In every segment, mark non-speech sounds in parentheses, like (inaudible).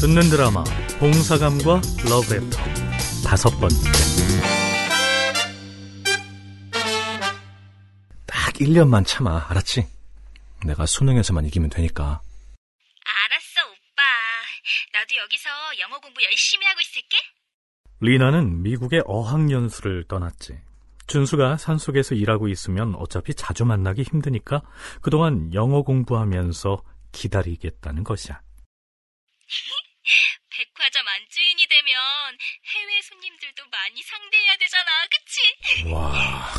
듣는 드라마 봉사감과 러브레터 다섯 번째 딱 1년만 참아 알았지? 내가 수능에서만 이기면 되니까 알았어, 오빠. 나도 여기서 영어 공부 열심히 하고 있을게. 리나는 미국의 어학연수를 떠났지 준수가 산속에서 일하고 있으면 어차피 자주 만나기 힘드니까 그동안 영어 공부하면서 기다리겠다는 것이야 (laughs) 백화점 안주인이 되면 해외 손님들도 많이 상대해야 되잖아, 그치? 와,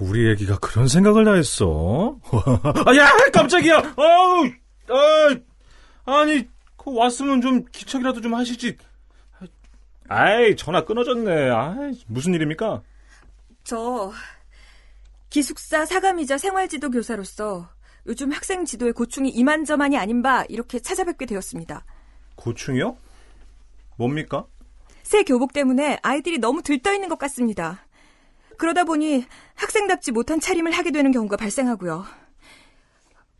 우리 애기가 그런 생각을 다 했어? (laughs) 아, 야, 깜짝이야! 아우, 아, 아니, 그 왔으면 좀 기척이라도 좀 하시지. 아이, 전화 끊어졌네. 아이, 무슨 일입니까? 저 기숙사 사감이자 생활지도 교사로서 요즘 학생 지도에 고충이 이만저만이 아닌 바 이렇게 찾아뵙게 되었습니다. 고충이요? 뭡니까? 새 교복 때문에 아이들이 너무 들떠 있는 것 같습니다. 그러다 보니 학생답지 못한 차림을 하게 되는 경우가 발생하고요.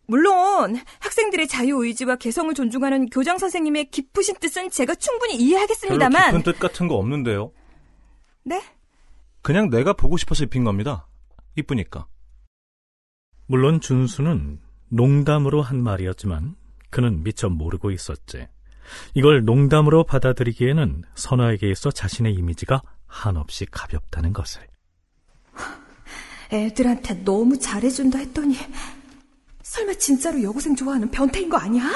물론 학생들의 자유 의지와 개성을 존중하는 교장 선생님의 깊으신 뜻은 제가 충분히 이해하겠습니다만 깊은 뜻 같은 거 없는데요. 네? 그냥 내가 보고 싶어서 입힌 겁니다. 이쁘니까. 물론 준수는 농담으로 한 말이었지만 그는 미처 모르고 있었지. 이걸 농담으로 받아들이기에는 선아에게 있어 자신의 이미지가 한없이 가볍다는 것을. 애들한테 너무 잘해준다 했더니 설마 진짜로 여고생 좋아하는 변태인 거 아니야?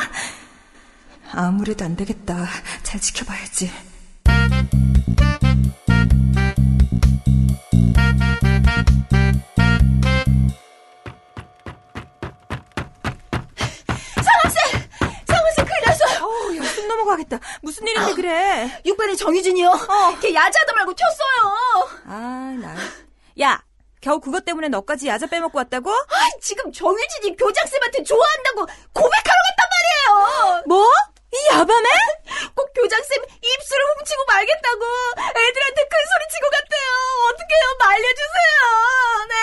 아무래도 안 되겠다. 잘 지켜봐야지. 넘어가겠다. 무슨 일인데 그래? 6반의 정희진이요. 걔 야자하다 말고 튀었어요. 아, 나. 야, 겨우 그것 때문에 너까지 야자 빼먹고 왔다고? 아, 지금 정희진이 교장쌤한테 좋아한다고 고백하러 갔단 말이에요. 뭐? 이 야밤에? (laughs) 꼭 교장쌤 입술을 훔치고 말겠다고 애들한테 큰 소리 치고 갔대요. 어떡해요? 말려주세요. 네?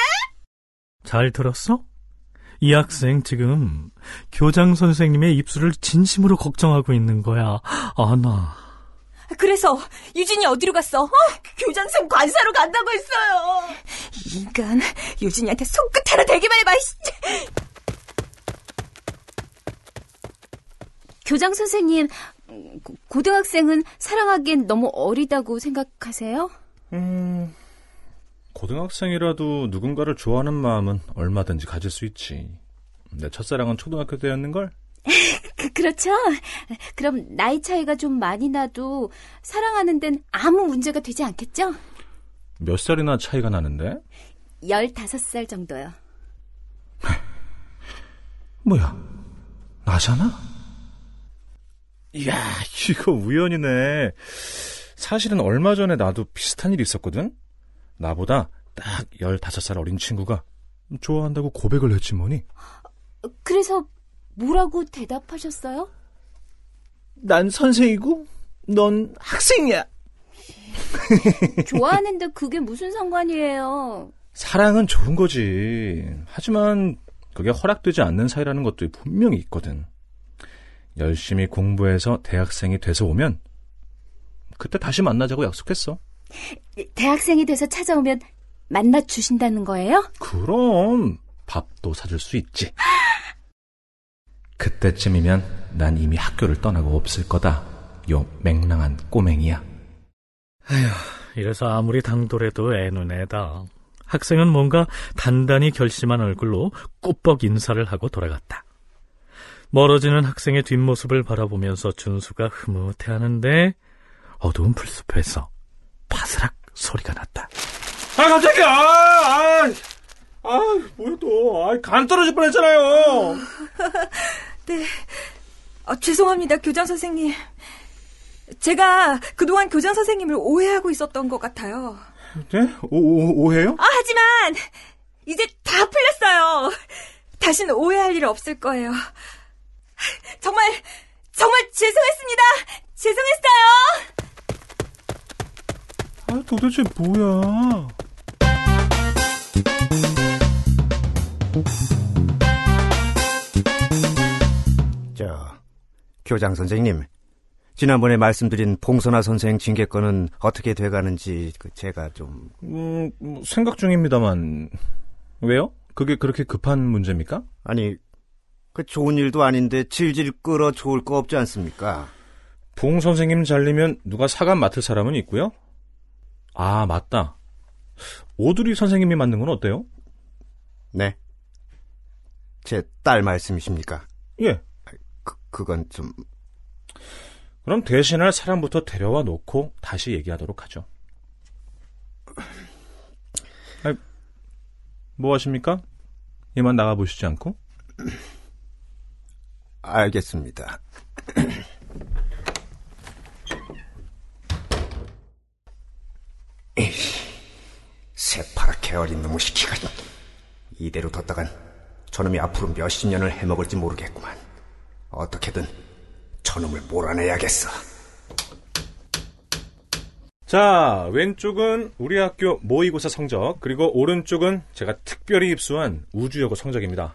잘 들었어? 이 학생 지금 교장 선생님의 입술을 진심으로 걱정하고 있는 거야. 아나. 그래서 유진이 어디로 갔어? 어? 교장쌤 관사로 간다고 했어요. 인간, 유진이한테 손끝 하나 대기만 해봐. 이씨. 교장 선생님, 고- 고등학생은 사랑하기엔 너무 어리다고 생각하세요? 음, 고등학생이라도 누군가를 좋아하는 마음은 얼마든지 가질 수 있지. 내 첫사랑은 초등학교 때였는걸? (laughs) 그, 그렇죠. 그럼 나이 차이가 좀 많이 나도 사랑하는 데는 아무 문제가 되지 않겠죠? 몇 살이나 차이가 나는데? 15살 정도요. (laughs) 뭐야, 나잖아? 이야, 이거 우연이네. 사실은 얼마 전에 나도 비슷한 일이 있었거든? 나보다 딱 15살 어린 친구가 좋아한다고 고백을 했지 뭐니? 그래서 뭐라고 대답하셨어요? 난 선생이고, 넌 학생이야. (laughs) 좋아하는데 그게 무슨 상관이에요? 사랑은 좋은 거지. 하지만 그게 허락되지 않는 사이라는 것도 분명히 있거든. 열심히 공부해서 대학생이 돼서 오면 그때 다시 만나자고 약속했어. 대학생이 돼서 찾아오면 만나 주신다는 거예요? 그럼 밥도 사줄 수 있지. (gasps) 그때쯤이면 난 이미 학교를 떠나고 없을 거다. 요 맹랑한 꼬맹이야. 아휴, 이래서 아무리 당돌해도 애는 애다. 학생은 뭔가 단단히 결심한 얼굴로 꾸벅 인사를 하고 돌아갔다. 멀어지는 학생의 뒷모습을 바라보면서 준수가 흐뭇해하는데 어두운 풀숲에서 바스락 소리가 났다. 아 깜짝이야! 아, 아, 뭐야 또? 아, 간 떨어질 뻔 했잖아요. (laughs) 네. 아, 죄송합니다, 교장 선생님. 제가 그동안 교장 선생님을 오해하고 있었던 것 같아요. 네? 오, 오, 오해요? 아, 하지만 이제 다 풀렸어요. 다시는 오해할 일 없을 거예요. 정말 정말 죄송했습니다. 죄송했어요. 아, 도대체 뭐야? 저, 교장 선생님, 지난번에 말씀드린 봉선아 선생 징계 건은 어떻게 돼가는지 그 제가 좀 음, 뭐 생각 중입니다만 왜요? 그게 그렇게 급한 문제입니까? 아니 그 좋은 일도 아닌데 질질 끌어 좋을 거 없지 않습니까? 봉 선생님 잘리면 누가 사감 맡을 사람은 있고요. 아 맞다. 오두리 선생님이 만든 건 어때요? 네. 제 딸 말씀이십니까? 예. 그, 그건 좀 그럼 대신할 사람부터 데려와 놓고 다시 얘기하도록 하죠. 아니, 뭐 하십니까? 이만 나가보시지 않고? 알겠습니다. 새파랗게 어린 놈의 시키가 이대로 뒀다간 저놈이 앞으로 몇십 년을 해먹을지 모르겠구만. 어떻게든 저놈을 몰아내야겠어. 자, 왼쪽은 우리 학교 모의고사 성적, 그리고 오른쪽은 제가 특별히 입수한 우주여고 성적입니다.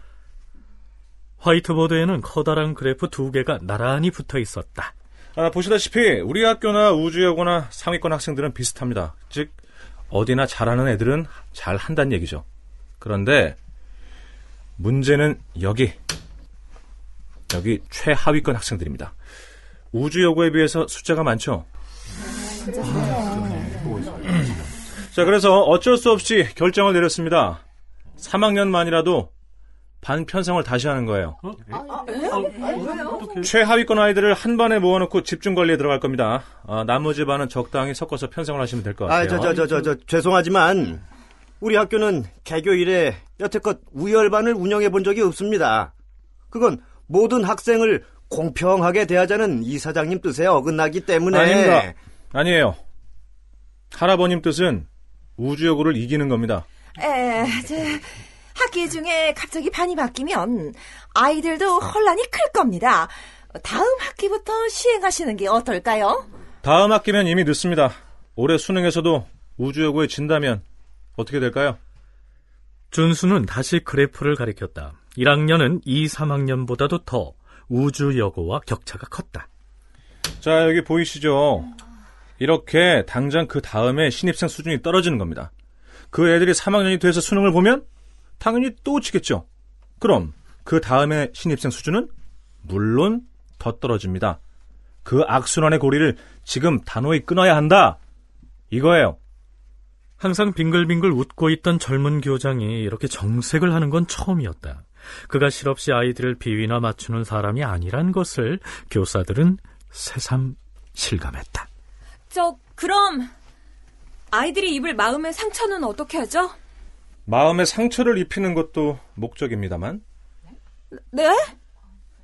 화이트보드에는 커다란 그래프 두 개가 나란히 붙어 있었다. 아, 보시다시피 우리 학교나 우주여고나 상위권 학생들은 비슷합니다. 즉 어디나 잘하는 애들은 잘 한다는 얘기죠. 그런데 문제는 여기 여기 최하위권 학생들입니다. 우주 여고에 비해서 숫자가 많죠. 자, 그래서 어쩔 수 없이 결정을 내렸습니다. 3학년만이라도 반 편성을 다시 하는 거예요. 최하위권 아이들을 한 반에 모아놓고 집중 관리에 들어갈 겁니다. 아, 나머지 반은 적당히 섞어서 편성을 하시면 될 것 같아요. 아, 저, 저, 저, 저, 저, 죄송하지만 우리 학교는 개교 이래 여태껏 우열반을 운영해 본 적이 없습니다. 그건 모든 학생을 공평하게 대하자는 이 사장님 뜻에 어긋나기 때문에 아닙니다. 아니에요. 할아버님 뜻은 우주여고를 이기는 겁니다. 에, 저, 학기 중에 갑자기 반이 바뀌면 아이들도 혼란이 클 겁니다. 다음 학기부터 시행하시는 게 어떨까요? 다음 학기면 이미 늦습니다. 올해 수능에서도 우주여고에 진다면 어떻게 될까요? 준수는 다시 그래프를 가리켰다. 1학년은 2, 3학년보다도 더 우주여고와 격차가 컸다. 자, 여기 보이시죠? 이렇게 당장 그 다음에 신입생 수준이 떨어지는 겁니다. 그 애들이 3학년이 돼서 수능을 보면 당연히 또 치겠죠. 그럼 그 다음에 신입생 수준은 물론 더 떨어집니다. 그 악순환의 고리를 지금 단호히 끊어야 한다. 이거예요. 항상 빙글빙글 웃고 있던 젊은 교장이 이렇게 정색을 하는 건 처음이었다. 그가 실없이 아이들을 비위나 맞추는 사람이 아니란 것을 교사들은 새삼 실감했다. 저, 그럼, 아이들이 입을 마음의 상처는 어떻게 하죠? 마음에 상처를 입히는 것도 목적입니다만 네?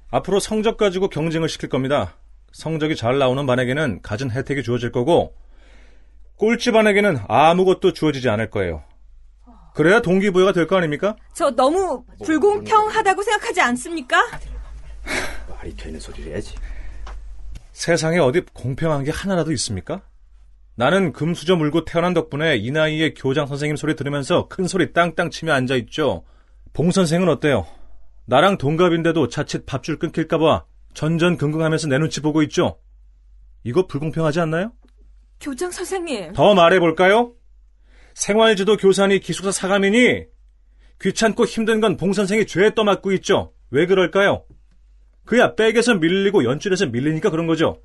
앞으로 성적 가지고 경쟁을 시킬 겁니다. 성적이 잘 나오는 반에게는 갖은 혜택이 주어질 거고 꼴찌 반에게는 아무것도 주어지지 않을 거예요. 그래야 동기부여가 될 거 아닙니까? 저 너무 불공평하다고 생각하지 않습니까? 말이 되는 소리를 해야지. 세상에 어디 공평한 게 하나라도 있습니까? 나는 금수저 물고 태어난 덕분에 이 나이에 교장 선생님 소리 들으면서 큰 소리 땅땅 치며 앉아있죠. 봉 선생은 어때요? 나랑 동갑인데도 자칫 밥줄 끊길까봐 전전긍긍하면서 내 눈치 보고 있죠. 이거 불공평하지 않나요? 교장 선생님. 더 말해볼까요? 생활지도 교사니 기숙사 사감이니 귀찮고 힘든 건 봉 선생이 죄에 떠맡고 있죠. 왜 그럴까요? 그야 백에서 밀리고 연줄에서 밀리니까 그런 거죠.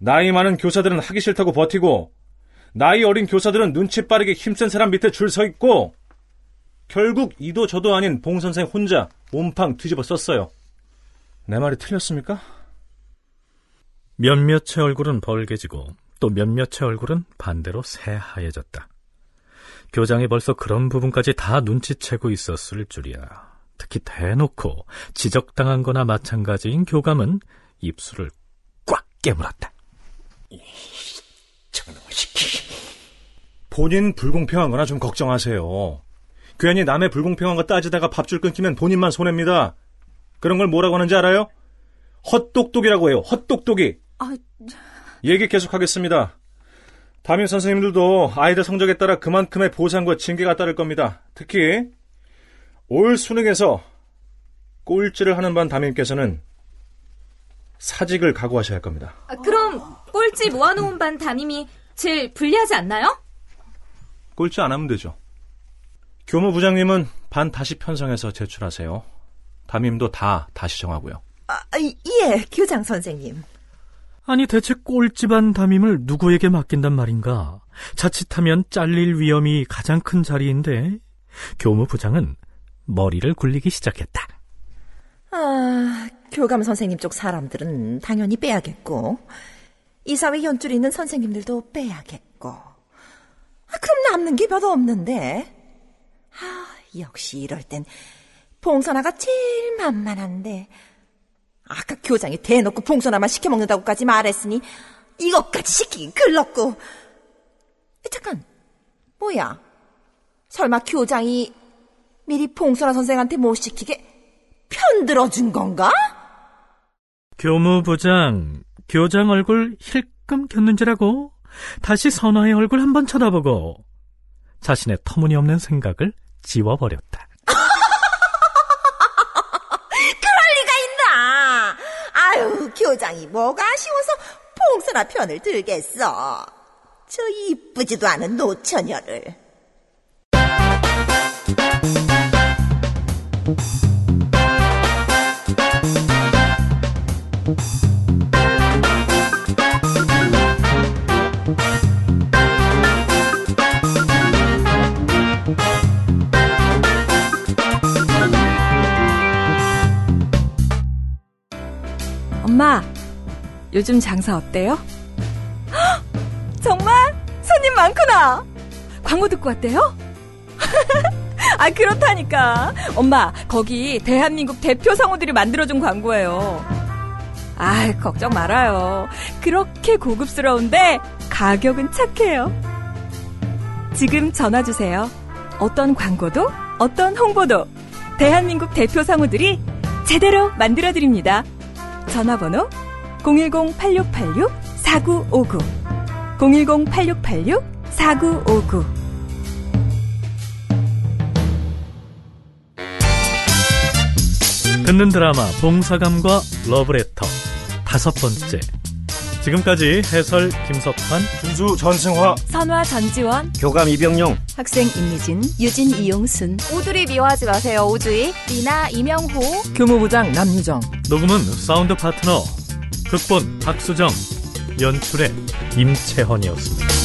나이 많은 교사들은 하기 싫다고 버티고 나이 어린 교사들은 눈치 빠르게 힘센 사람 밑에 줄 서 있고 결국 이도 저도 아닌 봉 선생 혼자 몸팡 뒤집어 썼어요. 내 말이 틀렸습니까? 몇몇의 얼굴은 벌개지고 또 몇몇의 얼굴은 반대로 새하얘졌다. 교장이 벌써 그런 부분까지 다 눈치채고 있었을 줄이야. 특히 대놓고 지적당한 거나 마찬가지인 교감은 입술을 꽉 깨물었다. 저놈의 시키. 본인 불공평한 거나 좀 걱정하세요. 괜히 남의 불공평한 거 따지다가 밥줄 끊기면 본인만 손해입니다. 그런 걸 뭐라고 하는지 알아요? 헛똑똑이라고 해요. 헛똑똑이. 아, 얘기 계속하겠습니다. 담임 선생님들도 아이들 성적에 따라 그만큼의 보상과 징계가 따를 겁니다. 특히 올 수능에서 꼴찌를 하는 반 담임께서는 사직을 각오하셔야 할 겁니다. 아, 그럼 꼴찌 모아놓은 반 담임이 제일 불리하지 않나요? 꼴찌 안 하면 되죠. 교무 부장님은 반 다시 편성해서 제출하세요. 담임도 다 다시 정하고요. 아, 예, 교장 선생님. 아니 대체 꼴찌반 담임을 누구에게 맡긴단 말인가? 자칫하면 잘릴 위험이 가장 큰 자리인데 교무 부장은 머리를 굴리기 시작했다. 아, 교감 선생님 쪽 사람들은 당연히 빼야겠고, 이사회 연줄 있는 선생님들도 빼야겠고, 아, 그럼 남는 게 별로 없는데. 아, 역시 이럴 땐 봉선아가 제일 만만한데. 아까 교장이 대놓고 봉선아만 시켜먹는다고까지 말했으니 이것까지 시키긴 글렀고. 에, 잠깐, 뭐야? 설마 교장이 미리 봉선아 선생한테 못 시키게 편들어준 건가? 교무부장, 교장 얼굴 힐끔 겼는지라고 다시 선화의 얼굴 한번 쳐다보고 자신의 터무니없는 생각을 지워버렸다. (laughs) 그럴 리가 있나? 아유, 교장이 뭐가 아쉬워서 봉선아 편을 들겠어. 저 이쁘지도 않은 노처녀를. 엄마, 요즘 장사 어때요? 정말? 손님 많구나. 광고 듣고 왔대요? (laughs) 아, 그렇다니까. 엄마, 거기 대한민국 대표 성우들이 만들어준 광고예요. 아, 걱정 말아요. 그렇게 고급스러운데 가격은 착해요. 지금 전화 주세요. 어떤 광고도, 어떤 홍보도 대한민국 대표 성우들이 제대로 만들어 드립니다. 전화번호? 010-8686-4959 010-8686-4959 듣는 드라마 봉사감과 러브레터. 다섯 번째 지금까지 해설 김석환 준수 전승화 선화 전지원 교감 이병용 학생 임미진, 유진 이용순, 오두리 미워하지 마세요, 오주희. 리나 이명호. 교무부장 남유정 녹음은 사운드 파트너 극본 박수정 연출의 임채헌이었습니다.